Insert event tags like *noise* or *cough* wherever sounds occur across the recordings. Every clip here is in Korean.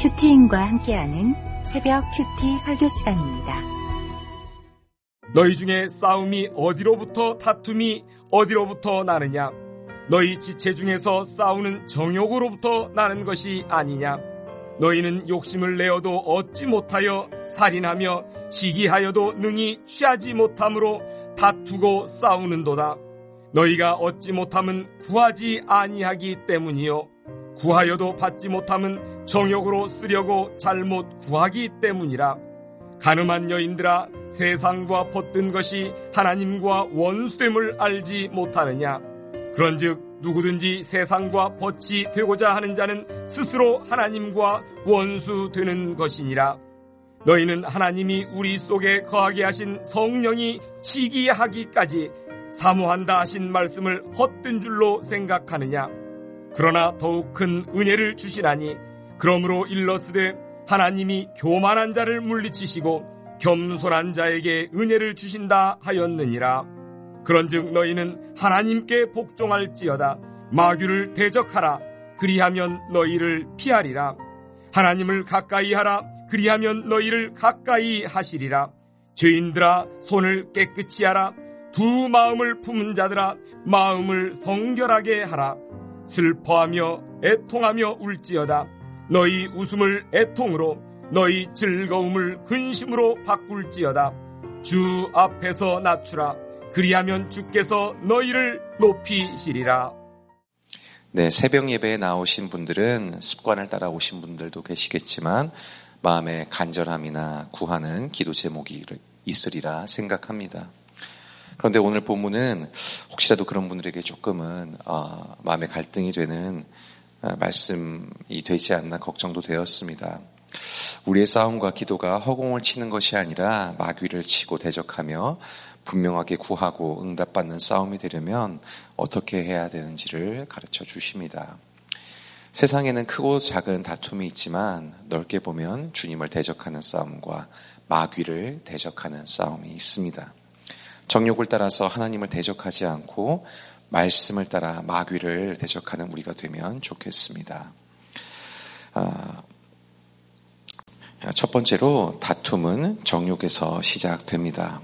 큐티인과 함께하는 새벽 큐티 설교 시간입니다. 너희 중에 싸움이 어디로부터 다툼이 어디로부터 나느냐? 너희 지체 중에서 싸우는 정욕으로부터 나는 것이 아니냐? 너희는 욕심을 내어도 얻지 못하여 살인하며 시기하여도 능히 취하지 못함으로 다투고 싸우는도다. 너희가 얻지 못함은 구하지 아니하기 때문이요. 구하여도 받지 못함은 정욕으로 쓰려고 잘못 구하기 때문이라. 가늠한 여인들아 세상과 벗든 것이 하나님과 원수됨을 알지 못하느냐. 그런즉 누구든지 세상과 벗이 되고자 하는 자는 스스로 하나님과 원수 되는 것이니라. 너희는 하나님이 우리 속에 거하게 하신 성령이 시기하기까지 사모한다 하신 말씀을 헛된 줄로 생각하느냐. 그러나 더욱 큰 은혜를 주시나니 그러므로 일러스되 하나님이 교만한 자를 물리치시고 겸손한 자에게 은혜를 주신다 하였느니라. 그런즉 너희는 하나님께 복종할지어다 마귀를 대적하라 그리하면 너희를 피하리라. 하나님을 가까이 하라 그리하면 너희를 가까이 하시리라. 죄인들아 손을 깨끗이 하라. 두 마음을 품은 자들아 마음을 성결하게 하라. 슬퍼하며 애통하며 울지어다. 너희 웃음을 애통으로 너희 즐거움을 근심으로 바꿀지어다. 주 앞에서 낮추라. 그리하면 주께서 너희를 높이시리라. 네, 새벽 예배에 나오신 분들은 습관을 따라 오신 분들도 계시겠지만 마음의 간절함이나 구하는 기도 제목이 있으리라 생각합니다. 그런데 오늘 본문은 혹시라도 그런 분들에게 조금은 어, 마음의 갈등이 되는 어, 말씀이 되지 않나 걱정도 되었습니다. 우리의 싸움과 기도가 허공을 치는 것이 아니라 마귀를 치고 대적하며 분명하게 구하고 응답받는 싸움이 되려면 어떻게 해야 되는지를 가르쳐 주십니다. 세상에는 크고 작은 다툼이 있지만 넓게 보면 주님을 대적하는 싸움과 마귀를 대적하는 싸움이 있습니다. 정욕을 따라서 하나님을 대적하지 않고 말씀을 따라 마귀를 대적하는 우리가 되면 좋겠습니다. 아, 첫 번째로 다툼은 정욕에서 시작됩니다.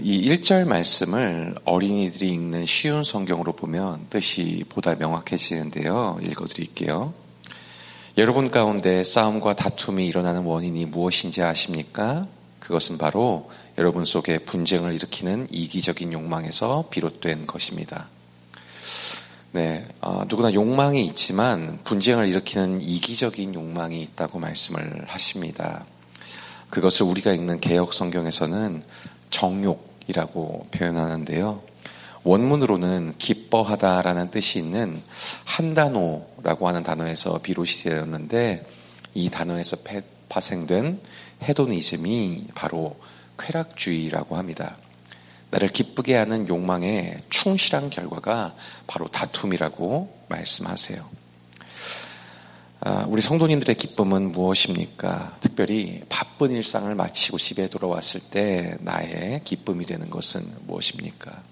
이 1절 말씀을 어린이들이 읽는 쉬운 성경으로 보면 뜻이 보다 명확해지는데요. 읽어드릴게요. 여러분 가운데 싸움과 다툼이 일어나는 원인이 무엇인지 아십니까? 그것은 바로 여러분 속에 분쟁을 일으키는 이기적인 욕망에서 비롯된 것입니다. 네, 어, 누구나 욕망이 있지만 분쟁을 일으키는 이기적인 욕망이 있다고 말씀을 하십니다. 그것을 우리가 읽는 개혁 성경에서는 정욕이라고 표현하는데요. 원문으로는 기뻐하다라는 뜻이 있는 한단호라고 하는 단어에서 비롯이 되었는데 이 단어에서 파생된 헤도니즘이 바로 쾌락주의라고 합니다. 나를 기쁘게 하는 욕망에 충실한 결과가 바로 다툼이라고 말씀하세요. 아, 우리 성도님들의 기쁨은 무엇입니까? 특별히 바쁜 일상을 마치고 집에 돌아왔을 때 나의 기쁨이 되는 것은 무엇입니까?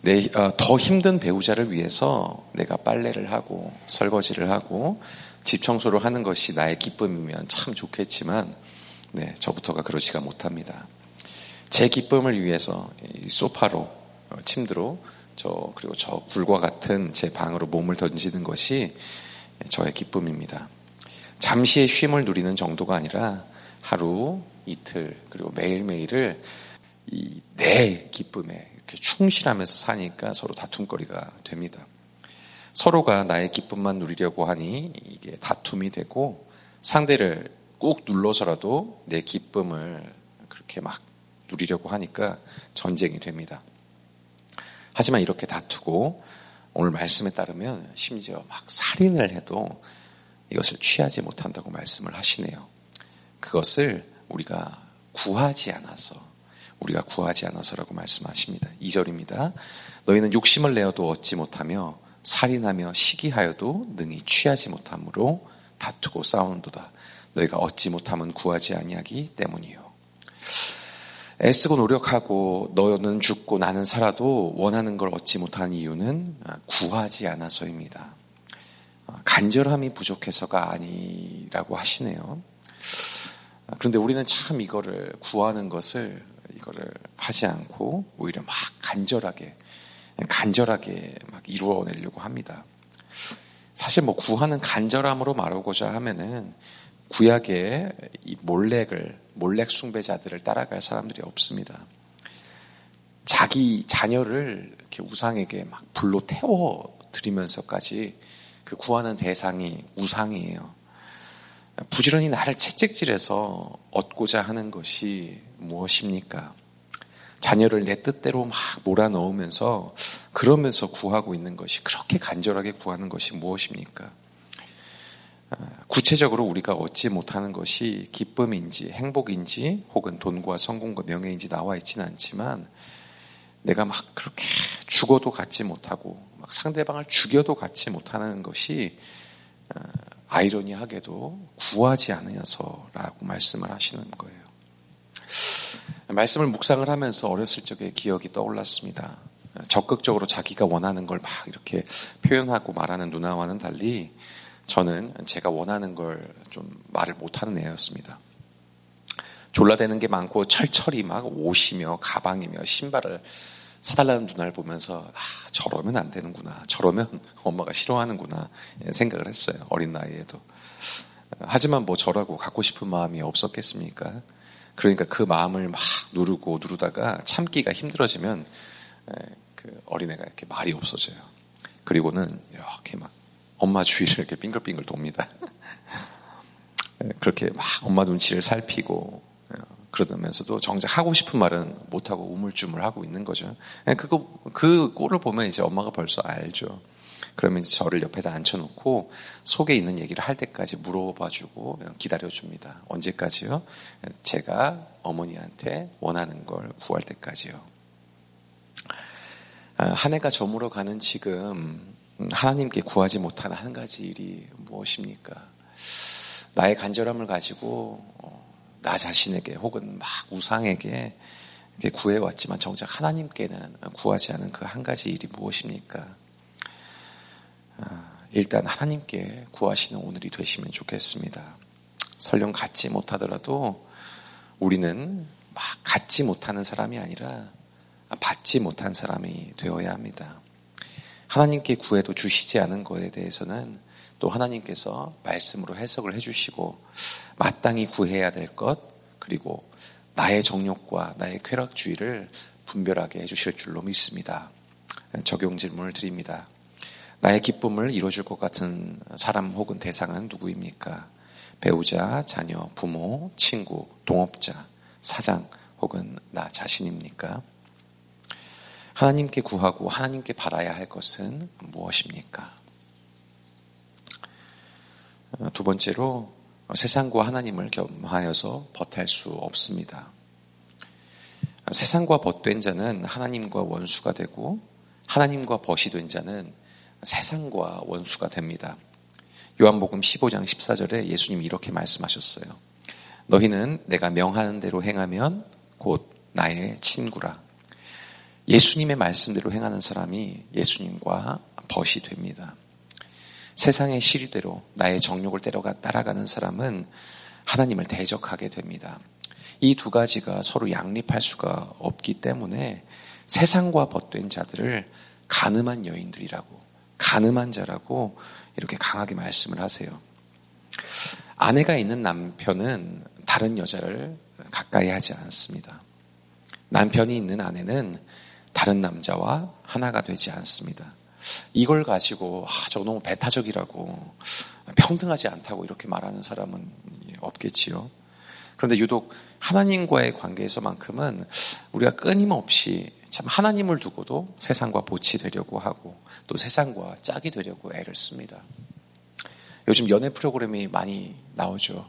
내, 어, 더 힘든 배우자를 위해서 내가 빨래를 하고 설거지를 하고 집 청소를 하는 것이 나의 기쁨이면 참 좋겠지만 네, 저부터가 그러지가 못합니다. 제 기쁨을 위해서 소파로 어, 침대로 저 그리고 저 굴과 같은 제 방으로 몸을 던지는 것이 저의 기쁨입니다. 잠시의 쉼을 누리는 정도가 아니라 하루, 이틀, 그리고 매일매일을 이 내 기쁨에 이렇게 충실하면서 사니까 서로 다툼거리가 됩니다. 서로가 나의 기쁨만 누리려고 하니 이게 다툼이 되고 상대를 꾹 눌러서라도 내 기쁨을 그렇게 막 누리려고 하니까 전쟁이 됩니다. 하지만 이렇게 다투고 오늘 말씀에 따르면 심지어 막 살인을 해도 이것을 취하지 못한다고 말씀을 하시네요. 그것을 우리가 구하지 않아서 우리가 구하지 않아서라고 말씀하십니다. 2절입니다. 너희는 욕심을 내어도 얻지 못하며 살인하며 시기하여도 능히 취하지 못함으로 다투고 싸우는도다. 너희가 얻지 못하면 구하지 아니하기 때문이요. 애쓰고 노력하고 너는 죽고 나는 살아도 원하는 걸 얻지 못한 이유는 구하지 않아서입니다. 간절함이 부족해서가 아니라고 하시네요. 그런데 우리는 참 이거를 구하는 것을 이거를 하지 않고 오히려 막 간절하게 간절하게 막 이루어내려고 합니다. 사실 뭐 구하는 간절함으로 말하고자 하면은 구약의 이 몰렉을 몰렉 숭배자들을 따라갈 사람들이 없습니다. 자기 자녀를 이렇게 우상에게 막 불로 태워 드리면서까지 그 구하는 대상이 우상이에요. 부지런히 나를 채찍질해서 얻고자 하는 것이 무엇입니까? 자녀를 내 뜻대로 막 몰아넣으면서 그러면서 구하고 있는 것이 그렇게 간절하게 구하는 것이 무엇입니까? 아, 구체적으로 우리가 얻지 못하는 것이 기쁨인지 행복인지 혹은 돈과 성공과 명예인지 나와 있지는 않지만 내가 막 그렇게 죽어도 갖지 못하고 막 상대방을 죽여도 갖지 못하는 것이 아, 아이러니하게도 구하지 않으셔서라고 말씀을 하시는 거예요. 말씀을 묵상을 하면서 어렸을 적의 기억이 떠올랐습니다. 적극적으로 자기가 원하는 걸 막 이렇게 표현하고 말하는 누나와는 달리 저는 제가 원하는 걸 좀 말을 못하는 애였습니다. 졸라대는 게 많고 철철이 막 옷이며 가방이며 신발을 사달라는 누나를 보면서 아 저러면 안 되는구나 저러면 *laughs* 엄마가 싫어하는구나 생각을 했어요 어린 나이에도 하지만 뭐 저라고 갖고 싶은 마음이 없었겠습니까 그러니까 그 마음을 막 누르고 누르다가 참기가 힘들어지면 그 어린애가 이렇게 말이 없어져요. 그리고는 이렇게 막 엄마 주위를 이렇게 빙글빙글 돕니다. *laughs* 그렇게 막 엄마 눈치를 살피고 그러면서도 정작 하고 싶은 말은 못하고 우물쭈물 하고 있는 거죠. 그거 그 꼴을 보면 이제 엄마가 벌써 알죠. 그러면 저를 옆에다 앉혀놓고 속에 있는 얘기를 할 때까지 물어봐주고 기다려줍니다. 언제까지요? 제가 어머니한테 원하는 걸 구할 때까지요. 아, 한 해가 저물어 가는 지금 하나님께 구하지 못하는 한 가지 일이 무엇입니까? 나의 간절함을 가지고 어, 나 자신에게 혹은 막 우상에게 구해왔지만 정작 하나님께는 구하지 않은 그 한 가지 일이 무엇입니까? 아, 일단 하나님께 구하시는 오늘이 되시면 좋겠습니다. 설령 갖지 못하더라도 우리는 막 갖지 못하는 사람이 아니라 받지 못한 사람이 되어야 합니다. 하나님께 구해도 주시지 않은 것에 대해서는 또 하나님께서 말씀으로 해석을 해주시고 마땅히 구해야 될 것, 그리고 나의 정욕과 나의 쾌락주의를 분별하게 해주실 줄로 믿습니다. 적용 질문을 드립니다. 나의 기쁨을 이뤄줄 것 같은 사람 혹은 대상은 누구입니까? 배우자, 자녀, 부모, 친구, 동업자, 사장 혹은 나 자신입니까? 하나님께 구하고 하나님께 받아야 할 것은 무엇입니까? 두 번째로 세상과 하나님을 겸하여서 벗할 수 없습니다. 세상과 벗된 자는 하나님과 원수가 되고 하나님과 벗이 된 자는 세상과 원수가 됩니다. 요한복음 15장 14절에 예수님이 이렇게 말씀하셨어요. 너희는 내가 명하는 대로 행하면 곧 나의 친구라. 예수님의 말씀대로 행하는 사람이 예수님과 벗이 됩니다. 세상의 시리대로 나의 정욕을 때려가 따라가는 사람은 하나님을 대적하게 됩니다. 이 두 가지가 서로 양립할 수가 없기 때문에 세상과 벗된 자들을 가늠한 여인들이라고 가늠한 자라고 이렇게 강하게 말씀을 하세요. 아내가 있는 남편은 다른 여자를 가까이 하지 않습니다. 남편이 있는 아내는 다른 남자와 하나가 되지 않습니다. 이걸 가지고 아, 저 너무 배타적이라고 평등하지 않다고 이렇게 말하는 사람은 없겠지요. 그런데 유독 하나님과의 관계에서만큼은 우리가 끊임없이 참 하나님을 두고도 세상과 보치 되려고 하고 또 세상과 짝이 되려고 애를 씁니다. 요즘 연애 프로그램이 많이 나오죠.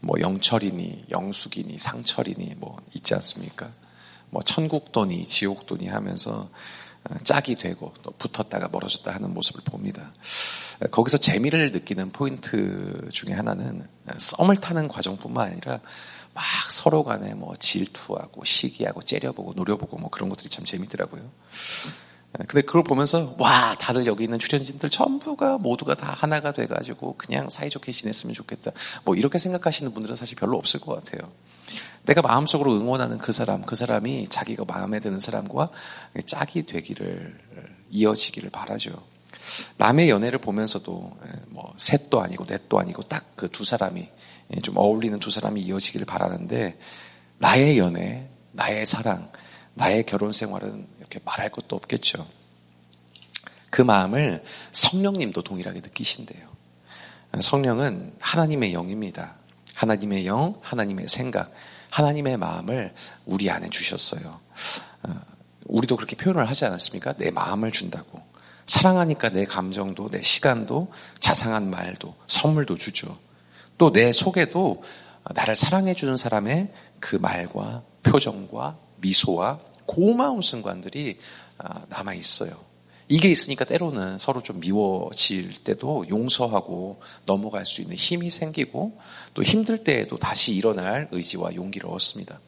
뭐 영철이니 영숙이니 상철이니 뭐 있지 않습니까? 뭐 천국돈이 지옥돈이 하면서 어, 짝이 되고 또 붙었다가 멀어졌다 하는 모습을 봅니다. 거기서 재미를 느끼는 포인트 중에 하나는 썸을 타는 과정뿐만 아니라 막 서로 간에 뭐 질투하고 시기하고 째려보고 노려보고 뭐 그런 것들이 참 재밌더라고요. 근데 그걸 보면서 와 다들 여기 있는 출연진들 전부가 모두가 다 하나가 돼가지고 그냥 사이좋게 지냈으면 좋겠다. 뭐 이렇게 생각하시는 분들은 사실 별로 없을 것 같아요. 내가 마음속으로 응원하는 그 사람, 그 사람이 자기가 마음에 드는 사람과 짝이 되기를 이어지기를 바라죠. 남의 연애를 보면서도 예, 뭐 셋도 아니고 넷도 아니고 딱 그 두 사람이 예, 좀 어울리는 두 사람이 이어지기를 바라는데 나의 연애, 나의 사랑, 나의 결혼 생활은 이렇게 말할 것도 없겠죠. 그 마음을 성령님도 동일하게 느끼신대요. 성령은 하나님의 영입니다. 하나님의 영, 하나님의 생각, 하나님의 마음을 우리 안에 주셨어요. 어, 우리도 그렇게 표현을 하지 않았습니까? 내 마음을 준다고. 사랑하니까 내 감정도, 내 시간도, 자상한 말도, 선물도 주죠. 또 내 속에도 나를 사랑해주는 사람의 그 말과 표정과 미소와 고마운 순간들이 아, 남아 있어요. 이게 있으니까 때로는 서로 좀 미워질 때도 용서하고 넘어갈 수 있는 힘이 생기고 또 힘들 때에도 다시 일어날 의지와 용기를 얻습니다.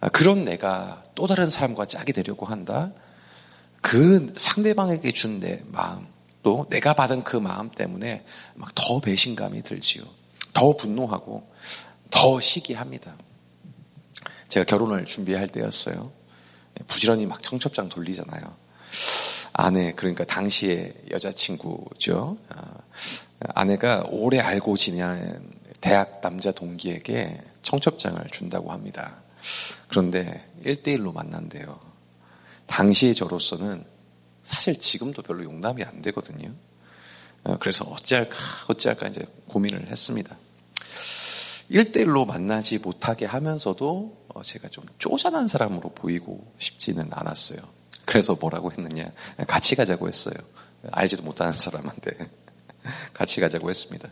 아, 그런 내가 또 다른 사람과 짝이 되려고 한다. 그 상대방에게 준 내 마음 또 내가 받은 그 마음 때문에 막 더 배신감이 들지요. 더 분노하고 더 시기합니다. 제가 결혼을 준비할 때였어요. 부지런히 막 청첩장 돌리잖아요. 아내, 그러니까 당시의 여자친구죠. 아, 아내가 오래 알고 지낸 대학 남자 동기에게 청첩장을 준다고 합니다. 그런데 1대1로 만난대요. 당시의 저로서는 사실 지금도 별로 용납이 안 되거든요. 어, 그래서 어찌할까, 어찌할까 이제 고민을 했습니다. 1대1로 만나지 못하게 하면서도 어, 제가 좀 쪼잔한 사람으로 보이고 싶지는 않았어요. 그래서 뭐라고 했느냐. 같이 가자고 했어요. 알지도 못하는 사람한테. 같이 가자고 했습니다.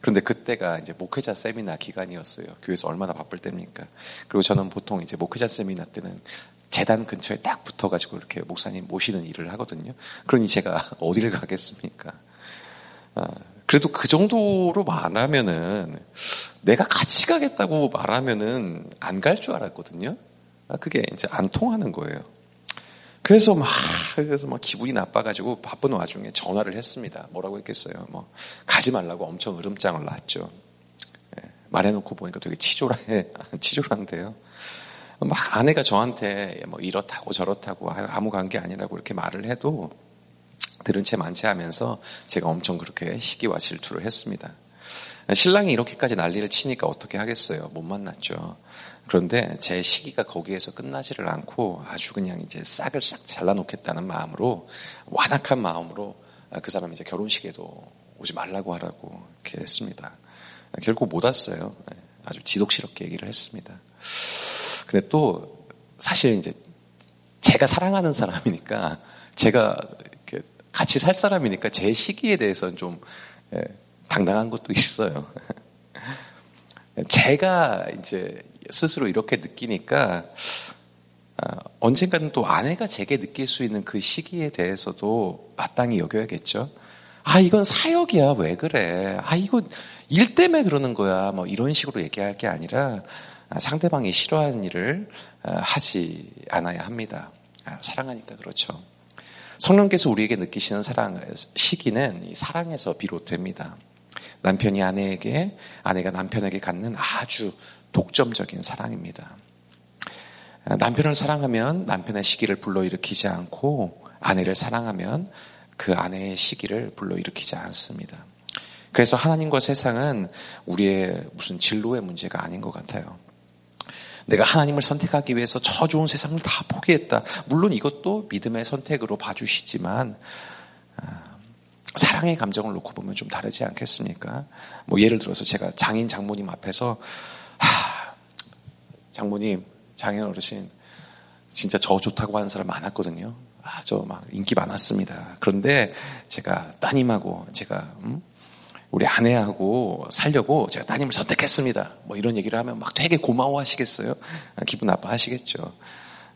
그런데 그때가 이제 목회자 세미나 기간이었어요. 교회에서 얼마나 바쁠 때입니까? 그리고 저는 보통 이제 목회자 세미나 때는 재단 근처에 딱 붙어가지고 이렇게 목사님 모시는 일을 하거든요. 그러니 제가 *laughs* 어디를 가겠습니까? 아, 그래도 그 정도로 말하면은 내가 같이 가겠다고 말하면은 안 갈 줄 알았거든요. 아, 그게 이제 안 통하는 거예요. 그래서 막 그래서 막 기분이 나빠가지고 바쁜 와중에 전화를 했습니다. 뭐라고 했겠어요? 뭐 가지 말라고 엄청 으름장을 놨죠. 예, 말해놓고 보니까 되게 치졸해 *laughs* 치졸한데요. 막 아내가 저한테 뭐 이렇다고 저렇다고 아무 관계 아니라고 이렇게 말을 해도 들은 채 많지 하면서 제가 엄청 그렇게 시기와 질투를 했습니다. 신랑이 이렇게까지 난리를 치니까 어떻게 하겠어요? 못 만났죠. 그런데 제 시기가 거기에서 끝나지를 않고 아주 그냥 이제 싹을 싹 잘라놓겠다는 마음으로 완악한 마음으로 그 사람 이제 결혼식에도 오지 말라고 하라고 이렇게 했습니다. 결국 못 왔어요. 아주 지독스럽게 얘기를 했습니다. 근데 또 사실 이제 제가 사랑하는 사람이니까 제가 같이 살 사람이니까 제 시기에 대해서는 좀 예, 당당한 것도 있어요. *laughs* 제가 이제 스스로 이렇게 느끼니까 아, 언젠가는 또 아내가 제게 느낄 수 있는 그 시기에 대해서도 마땅히 여겨야겠죠. 아, 이건 사역이야. 왜 그래? 아, 이건 일 때문에 그러는 거야. 뭐 이런 식으로 얘기할 게 아니라 아, 상대방이 싫어하는 일을 아, 하지 않아야 합니다. 사랑하니까 그렇죠. 성령께서 우리에게 느끼시는 사랑 시기는 사랑에서 비롯됩니다. 남편이 아내에게 아내가 남편에게 갖는 아주 독점적인 사랑입니다. 남편을 사랑하면 남편의 시기를 불러일으키지 않고 아내를 사랑하면 그 아내의 시기를 불러일으키지 않습니다. 그래서 하나님과 세상은 우리의 무슨 진로의 문제가 아닌 것 같아요. 내가 하나님을 선택하기 위해서 저 좋은 세상을 다 포기했다. 물론 이것도 믿음의 선택으로 봐주시지만 아, 사랑의 감정을 놓고 보면 좀 다르지 않겠습니까? 뭐 예를 들어서 제가 장인 장모님 앞에서 하, 장모님 장인 어르신 진짜 저 좋다고 하는 사람 많았거든요. 아, 저 막 인기 많았습니다. 그런데 제가 따님하고 제가 음? 우리 아내하고 살려고 제가 따님을 선택했습니다. 뭐 이런 얘기를 하면 막 되게 고마워 하시겠어요? 아, 기분 나빠 하시겠죠.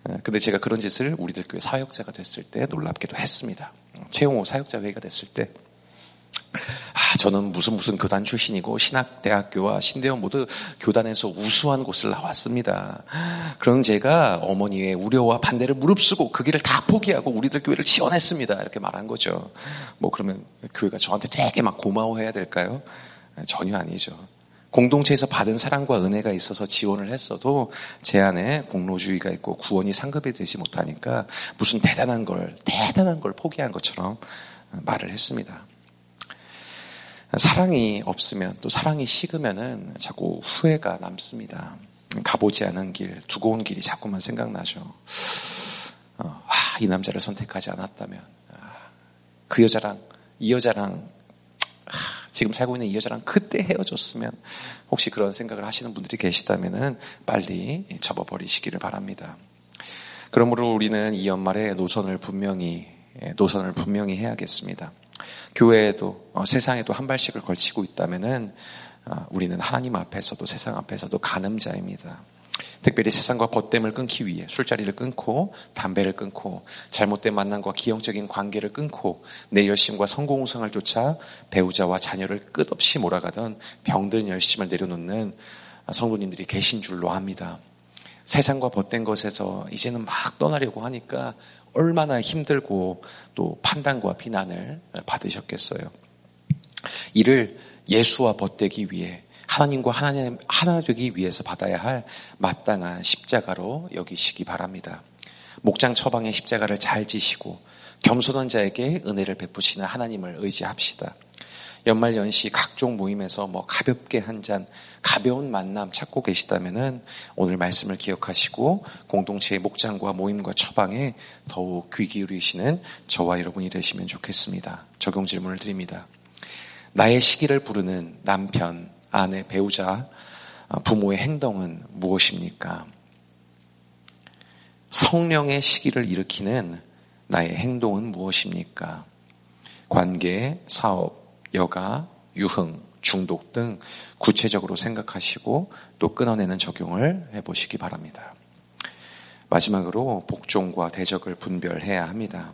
아, 근데 제가 그런 짓을 우리들 교회 사역자가 됐을 때 놀랍게도 했습니다. 채용호 사역자 회의가 됐을 때, 아, 저는 무슨 무슨 교단 출신이고 신학대학교와 신대원 모두 교단에서 우수한 곳을 나왔습니다. 그런 제가 어머니의 우려와 반대를 무릅쓰고 그 길을 다 포기하고 우리들 교회를 지원했습니다. 이렇게 말한 거죠. 뭐 그러면 교회가 저한테 되게 막 고마워해야 될까요? 전혀 아니죠. 공동체에서 받은 사랑과 은혜가 있어서 지원을 했어도 제 안에 공로주의가 있고 구원이 상급이 되지 못하니까 무슨 대단한 걸, 대단한 걸 포기한 것처럼 말을 했습니다. 사랑이 없으면 또 사랑이 식으면은 자꾸 후회가 남습니다. 가보지 않은 길, 두고 온 길이 자꾸만 생각나죠. 어, 아, 이 남자를 선택하지 않았다면, 아, 그 여자랑, 이 여자랑, 아, 지금 살고 있는 이 여자랑 그때 헤어졌으면, 혹시 그런 생각을 하시는 분들이 계시다면은 빨리 접어버리시기를 바랍니다. 그러므로 우리는 이 연말에 노선을 분명히, 노선을 분명히 해야겠습니다. 교회에도 어, 세상에도 한 발씩을 걸치고 있다면은 어, 우리는 하나님 앞에서도 세상 앞에서도 가늠자입니다. 특별히 세상과 벗됨을 끊기 위해 술자리를 끊고 담배를 끊고 잘못된 만남과 기형적인 관계를 끊고 내 열심과 성공 우상을 쫓아 배우자와 자녀를 끝없이 몰아가던 병든 열심을 내려놓는 성도님들이 계신 줄로 압니다. 세상과 벗된 것에서 이제는 막 떠나려고 하니까 얼마나 힘들고 또 판단과 비난을 받으셨겠어요. 이를 예수와 벗되기 위해 하나님과 하나님 하나 되기 위해서 받아야 할 마땅한 십자가로 여기시기 바랍니다. 목장 처방의 십자가를 잘 지시고 겸손한 자에게 은혜를 베푸시는 하나님을 의지합시다. 연말 연시 각종 모임에서 뭐 가볍게 한 잔, 가벼운 만남 찾고 계시다면은 오늘 말씀을 기억하시고 공동체의 목장과 모임과 처방에 더욱 귀 기울이시는 저와 여러분이 되시면 좋겠습니다. 적용 질문을 드립니다. 나의 시기를 부르는 남편, 아내, 배우자, 부모의 행동은 무엇입니까? 성령의 시기를 일으키는 나의 행동은 무엇입니까? 관계, 사업, 여가, 유흥, 중독 등 구체적으로 생각하시고 또 끊어내는 적용을 해보시기 바랍니다. 마지막으로 복종과 대적을 분별해야 합니다.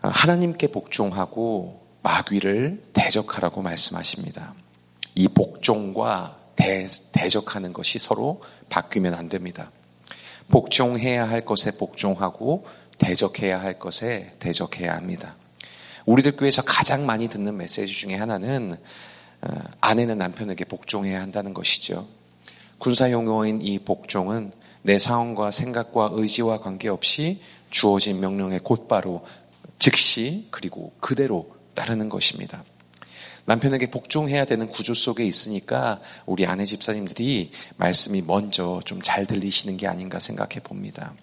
하나님께 복종하고 마귀를 대적하라고 말씀하십니다. 이 복종과 대, 대적하는 것이 서로 바뀌면 안 됩니다. 복종해야 할 것에 복종하고 대적해야 할 것에 대적해야 합니다. 우리들 교회에서 가장 많이 듣는 메시지 중에 하나는 어, 아내는 남편에게 복종해야 한다는 것이죠. 군사 용어인 이 복종은 내 상황과 생각과 의지와 관계없이 주어진 명령에 곧바로 즉시 그리고 그대로 따르는 것입니다. 남편에게 복종해야 되는 구조 속에 있으니까 우리 아내 집사님들이 말씀이 먼저 좀 잘 들리시는 게 아닌가 생각해 봅니다.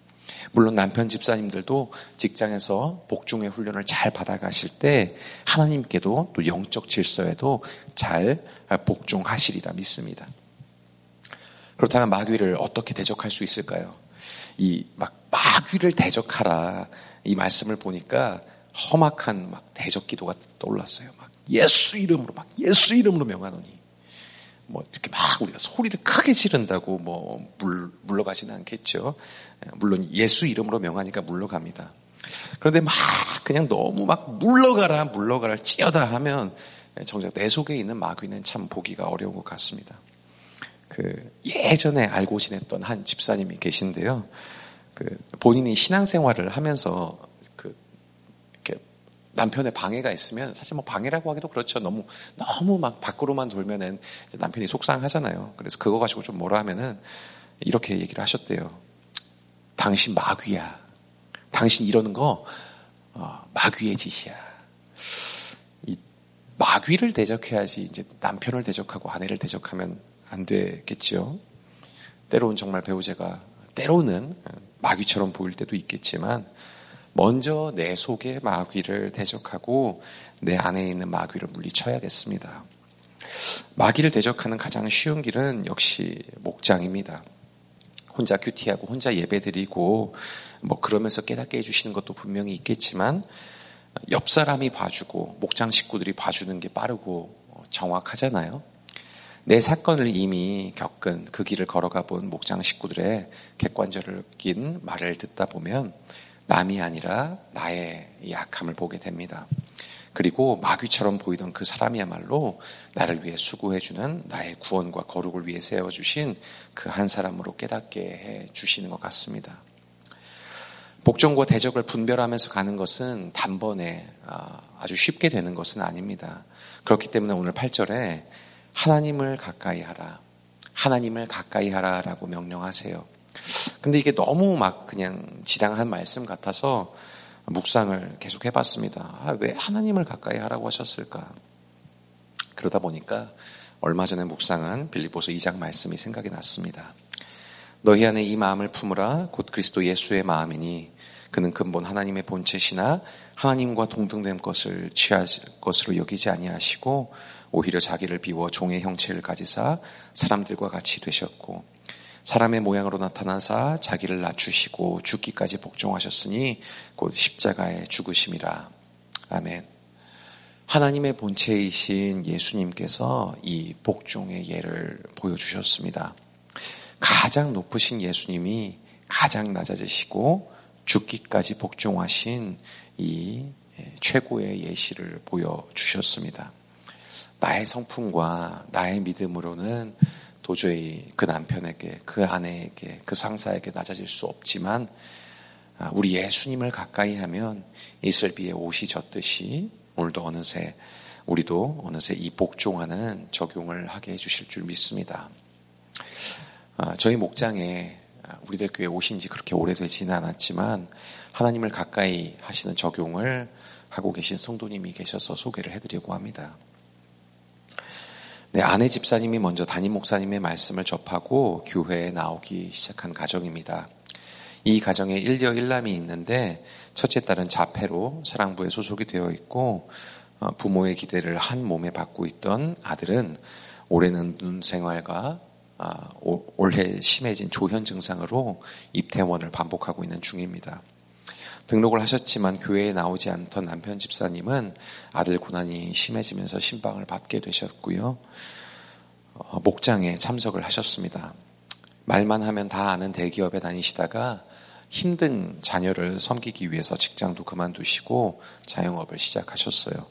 물론 남편 집사님들도 직장에서 복종의 훈련을 잘 받아가실 때 하나님께도 또 영적 질서에도 잘 복종하시리라 믿습니다. 그렇다면 마귀를 어떻게 대적할 수 있을까요? 이 막 마귀를 대적하라 이 말씀을 보니까 험악한 막 대적 기도가 떠올랐어요. 막 예수 이름으로 막 예수 이름으로 명하노니 뭐 이렇게 막 우리가 소리를 크게 지른다고 뭐 물, 물러가지는 않겠죠. 물론 예수 이름으로 명하니까 물러갑니다. 그런데 막 그냥 너무 막 물러가라 물러가라 찌어다 하면 정작 내 속에 있는 마귀는 참 보기가 어려운 것 같습니다. 그 예전에 알고 지냈던 한 집사님이 계신데요. 그 본인이 신앙생활을 하면서 남편의 방해가 있으면 사실 뭐 방해라고 하기도 그렇죠. 너무 너무 막 밖으로만 돌면은 남편이 속상하잖아요. 그래서 그거 가지고 좀 뭐라 하면은 이렇게 얘기를 하셨대요. 당신 마귀야. 당신 이러는 거 어, 마귀의 짓이야. 이 마귀를 대적해야지 이제 남편을 대적하고 아내를 대적하면 안 되겠죠. 때로는 정말 배우자가 때로는 마귀처럼 보일 때도 있겠지만 먼저 내 속의 마귀를 대적하고 내 안에 있는 마귀를 물리쳐야겠습니다. 마귀를 대적하는 가장 쉬운 길은 역시 목장입니다. 혼자 큐티하고 혼자 예배드리고 뭐 그러면서 깨닫게 해주시는 것도 분명히 있겠지만 옆 사람이 봐주고 목장 식구들이 봐주는 게 빠르고 정확하잖아요. 내 사건을 이미 겪은 그 길을 걸어가 본 목장 식구들의 객관적인 말을 듣다 보면 남이 아니라 나의 약함을 보게 됩니다. 그리고 마귀처럼 보이던 그 사람이야말로 나를 위해 수고해주는 나의 구원과 거룩을 위해 세워주신 그 한 사람으로 깨닫게 해 주시는 것 같습니다. 복종과 대적을 분별하면서 가는 것은 단번에 아, 아주 쉽게 되는 것은 아닙니다. 그렇기 때문에 오늘 8절에 하나님을 가까이 하라. 하나님을 가까이 하라라고 명령하세요. 근데 이게 너무 막 그냥 지당한 말씀 같아서 묵상을 계속 해봤습니다. 아, 왜 하나님을 가까이 하라고 하셨을까? 그러다 보니까 얼마 전에 묵상한 빌리보서 2장 말씀이 생각이 났습니다. 너희 안에 이 마음을 품으라 곧 그리스도 예수의 마음이니 그는 근본 하나님의 본체시나 하나님과 동등된 것을 취할 것으로 여기지 아니하시고 오히려 자기를 비워 종의 형체를 가지사 사람들과 같이 되셨고 사람의 모양으로 나타나사 자기를 낮추시고 죽기까지 복종하셨으니 곧 십자가에 죽으심이라. 아멘. 하나님의 본체이신 예수님께서 이 복종의 예를 보여주셨습니다. 가장 높으신 예수님이 가장 낮아지시고 죽기까지 복종하신 이 최고의 예시를 보여주셨습니다. 나의 성품과 나의 믿음으로는 도저히 그 남편에게, 그 아내에게, 그 상사에게 낮아질 수 없지만 아, 우리 예수님을 가까이 하면 이슬비의 옷이 젖듯이 오늘도 어느새 우리도 어느새 이 복종하는 적용을 하게 해주실 줄 믿습니다. 아, 저희 목장에 우리들 교회 오신 지 그렇게 오래되지는 않았지만 하나님을 가까이 하시는 적용을 하고 계신 성도님이 계셔서 소개를 해드리려고 합니다. 네, 아내 집사님이 먼저 담임 목사님의 말씀을 접하고 교회에 나오기 시작한 가정입니다. 이 가정에 일녀 일남이 있는데 첫째 딸은 자폐로 사랑부에 소속이 되어 있고 어, 부모의 기대를 한 몸에 받고 있던 아들은 올해는 눈 생활과 아, 올해 심해진 조현 증상으로 입퇴원을 반복하고 있는 중입니다. 등록을 하셨지만 교회에 나오지 않던 남편 집사님은 아들 고난이 심해지면서 신방을 받게 되셨고요. 어, 목장에 참석을 하셨습니다. 말만 하면 다 아는 대기업에 다니시다가 힘든 자녀를 섬기기 위해서 직장도 그만두시고 자영업을 시작하셨어요.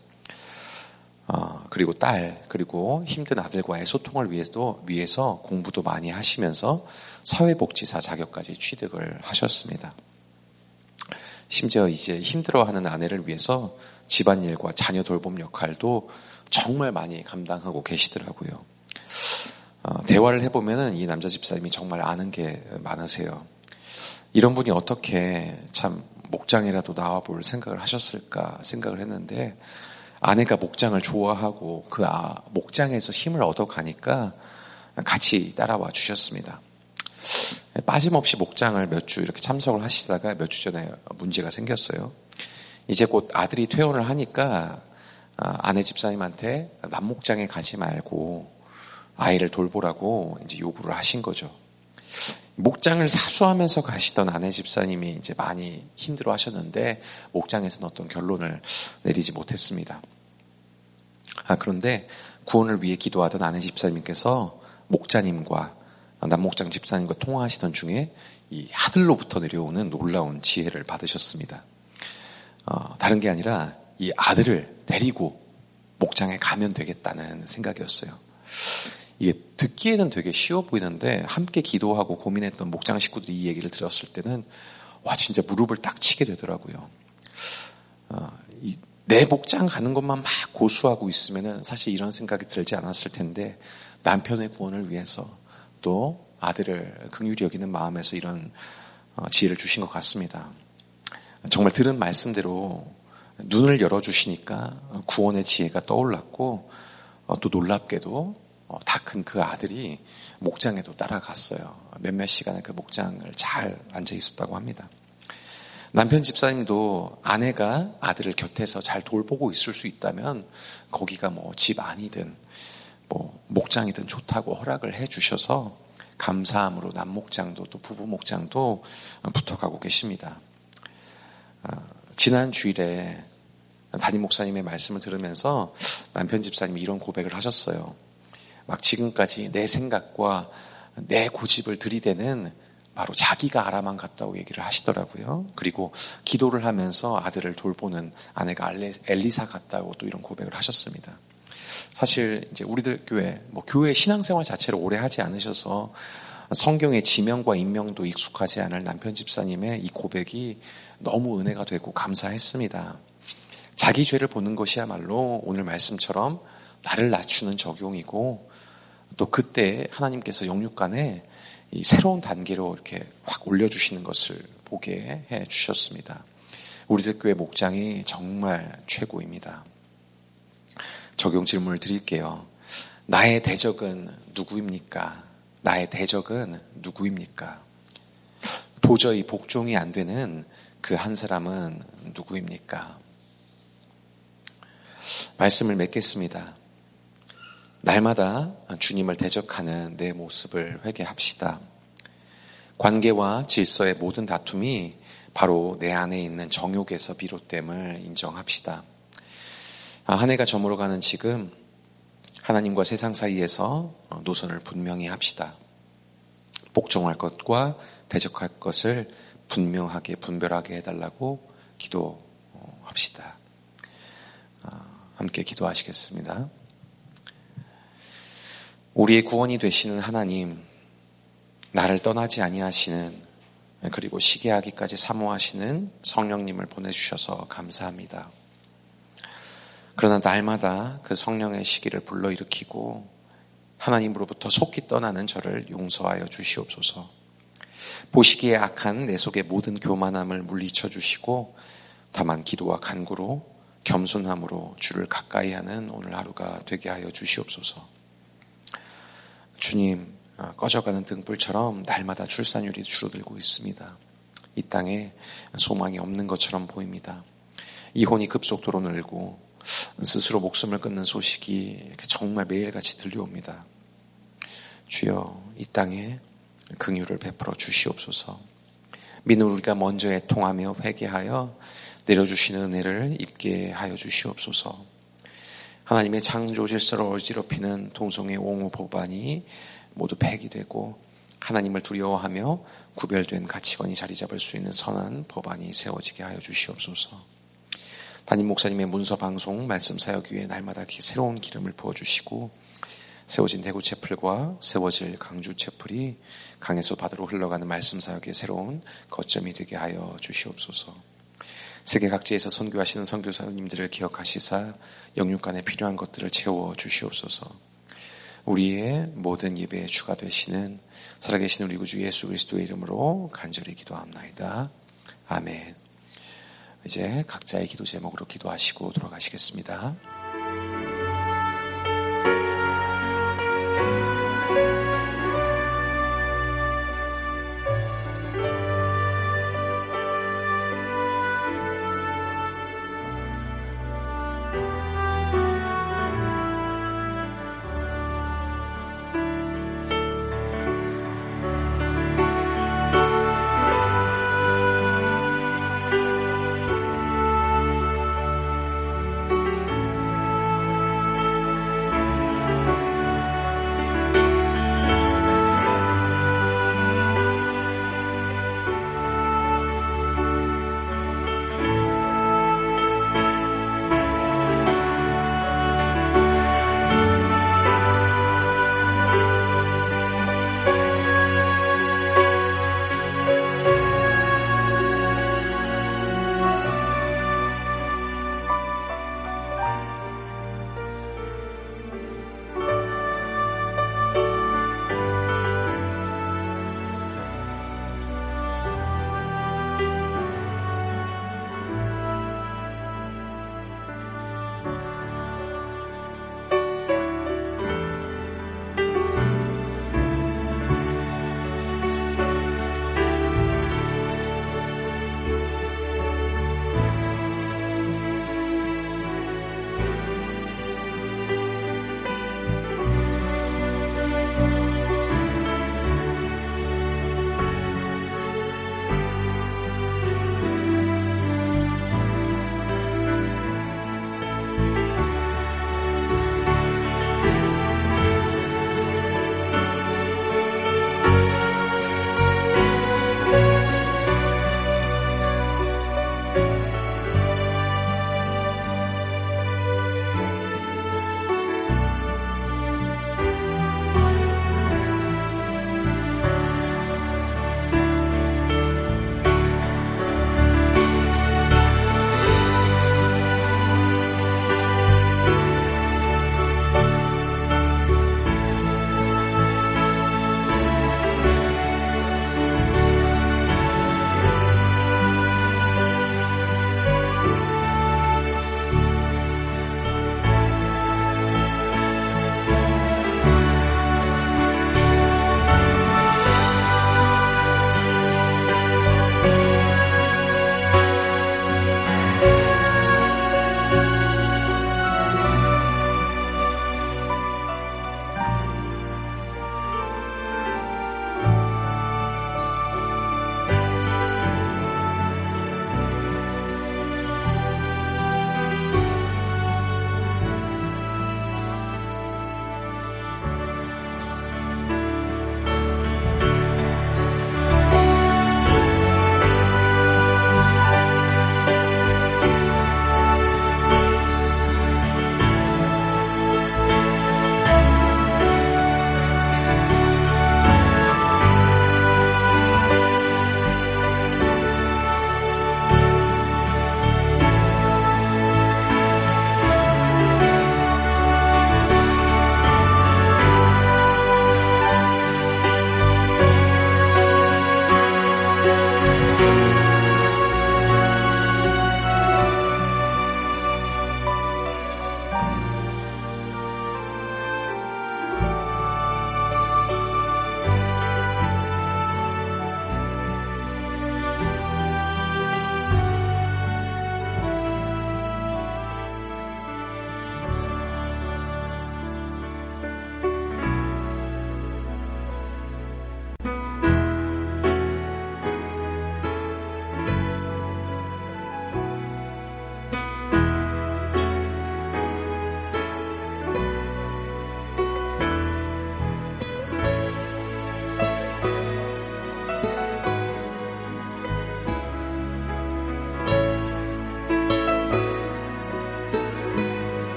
어, 그리고 딸, 그리고 힘든 아들과의 소통을 위해서, 위해서 공부도 많이 하시면서 사회복지사 자격까지 취득을 하셨습니다. 심지어 이제 힘들어하는 아내를 위해서 집안일과 자녀 돌봄 역할도 정말 많이 감당하고 계시더라고요. 어, 대화를 해보면은 이 남자 집사님이 정말 아는 게 많으세요. 이런 분이 어떻게 참 목장이라도 나와볼 생각을 하셨을까 생각을 했는데 아내가 목장을 좋아하고 그 아, 목장에서 힘을 얻어가니까 같이 따라와 주셨습니다. 빠짐없이 목장을 몇 주 이렇게 참석을 하시다가 몇 주 전에 문제가 생겼어요. 이제 곧 아들이 퇴원을 하니까 아, 아내 집사님한테 남목장에 가지 말고 아이를 돌보라고 이제 요구를 하신 거죠. 목장을 사수하면서 가시던 아내 집사님이 이제 많이 힘들어 하셨는데 목장에서는 어떤 결론을 내리지 못했습니다. 아, 그런데 구원을 위해 기도하던 아내 집사님께서 목자님과 남목장 집사님과 통화하시던 중에 이 아들로부터 내려오는 놀라운 지혜를 받으셨습니다. 어, 다른 게 아니라 이 아들을 데리고 목장에 가면 되겠다는 생각이었어요. 이게 듣기에는 되게 쉬워 보이는데 함께 기도하고 고민했던 목장 식구들이 이 얘기를 들었을 때는 와 진짜 무릎을 딱 치게 되더라고요. 어, 내 목장 가는 것만 막 고수하고 있으면은 사실 이런 생각이 들지 않았을 텐데 남편의 구원을 위해서 또 아들을 긍휼히 여기는 마음에서 이런 어, 지혜를 주신 것 같습니다. 정말 들은 말씀대로 눈을 열어주시니까 구원의 지혜가 떠올랐고 어, 또 놀랍게도 어, 다큰 그 아들이 목장에도 따라갔어요. 몇몇 시간을 그 목장을 잘 앉아 있었다고 합니다. 남편 집사님도 아내가 아들을 곁에서 잘 돌보고 있을 수 있다면 거기가 뭐집 아니든 뭐 목장이든 좋다고 허락을 해 주셔서 감사함으로 남목장도 또 부부 목장도 붙어가고 계십니다. 어, 지난 주일에 담임 목사님의 말씀을 들으면서 남편 집사님이 이런 고백을 하셨어요. 막 지금까지 내 생각과 내 고집을 들이대는 바로 자기가 아람만 갔다고 얘기를 하시더라고요. 그리고 기도를 하면서 아들을 돌보는 아내가 엘리사 같다고 또 이런 고백을 하셨습니다. 사실 이제 우리들 교회, 뭐 교회 신앙생활 자체를 오래 하지 않으셔서 성경의 지명과 인명도 익숙하지 않을 남편 집사님의 이 고백이 너무 은혜가 되고 감사했습니다. 자기 죄를 보는 것이야말로 오늘 말씀처럼 나를 낮추는 적용이고 또 그때 하나님께서 영육간에 이 새로운 단계로 이렇게 확 올려주시는 것을 보게 해 주셨습니다. 우리들 교회 목장이 정말 최고입니다. 적용 질문을 드릴게요. 나의 대적은 누구입니까? 나의 대적은 누구입니까? 도저히 복종이 안 되는 그 한 사람은 누구입니까? 말씀을 맺겠습니다. 날마다 주님을 대적하는 내 모습을 회개합시다. 관계와 질서의 모든 다툼이 바로 내 안에 있는 정욕에서 비롯됨을 인정합시다. 아, 한 해가 저물어가는 지금 하나님과 세상 사이에서 노선을 분명히 합시다. 복종할 것과 대적할 것을 분명하게 분별하게 해달라고 기도합시다. 아, 함께 기도하시겠습니다. 우리의 구원이 되시는 하나님, 나를 떠나지 아니하시는 그리고 시기하기까지 사모하시는 성령님을 보내주셔서 감사합니다. 그러나 날마다 그 성령의 시기를 불러일으키고 하나님으로부터 속히 떠나는 저를 용서하여 주시옵소서. 보시기에 악한 내 속의 모든 교만함을 물리쳐 주시고 다만 기도와 간구로 겸손함으로 주를 가까이 하는 오늘 하루가 되게 하여 주시옵소서. 주님, 어, 꺼져가는 등불처럼 날마다 출산율이 줄어들고 있습니다. 이 땅에 소망이 없는 것처럼 보입니다. 이혼이 급속도로 늘고 스스로 목숨을 끊는 소식이 정말 매일같이 들려옵니다. 주여 이 땅에 긍휼을 베풀어 주시옵소서. 믿는 우리가 먼저 애통하며 회개하여 내려주시는 은혜를 입게 하여 주시옵소서. 하나님의 창조 질서를 어지럽히는 동성의 옹호 법안이 모두 폐기되고 하나님을 두려워하며 구별된 가치관이 자리 잡을 수 있는 선한 법안이 세워지게 하여 주시옵소서. 담임 목사님의 문서 방송 말씀 사역 위에 날마다 새로운 기름을 부어 주시고 세워진 대구 채플과 세워질 강주 채플이 강에서 바다로 흘러가는 말씀 사역의 새로운 거점이 되게 하여 주시옵소서. 세계 각지에서 선교하시는 선교사님들을 기억하시사 영육간에 필요한 것들을 채워 주시옵소서. 우리의 모든 예배의 주가 되시는 살아계신 우리 구주 예수 그리스도의 이름으로 간절히 기도합나이다. 아멘. 이제 각자의 기도 제목으로 기도하시고 돌아가시겠습니다.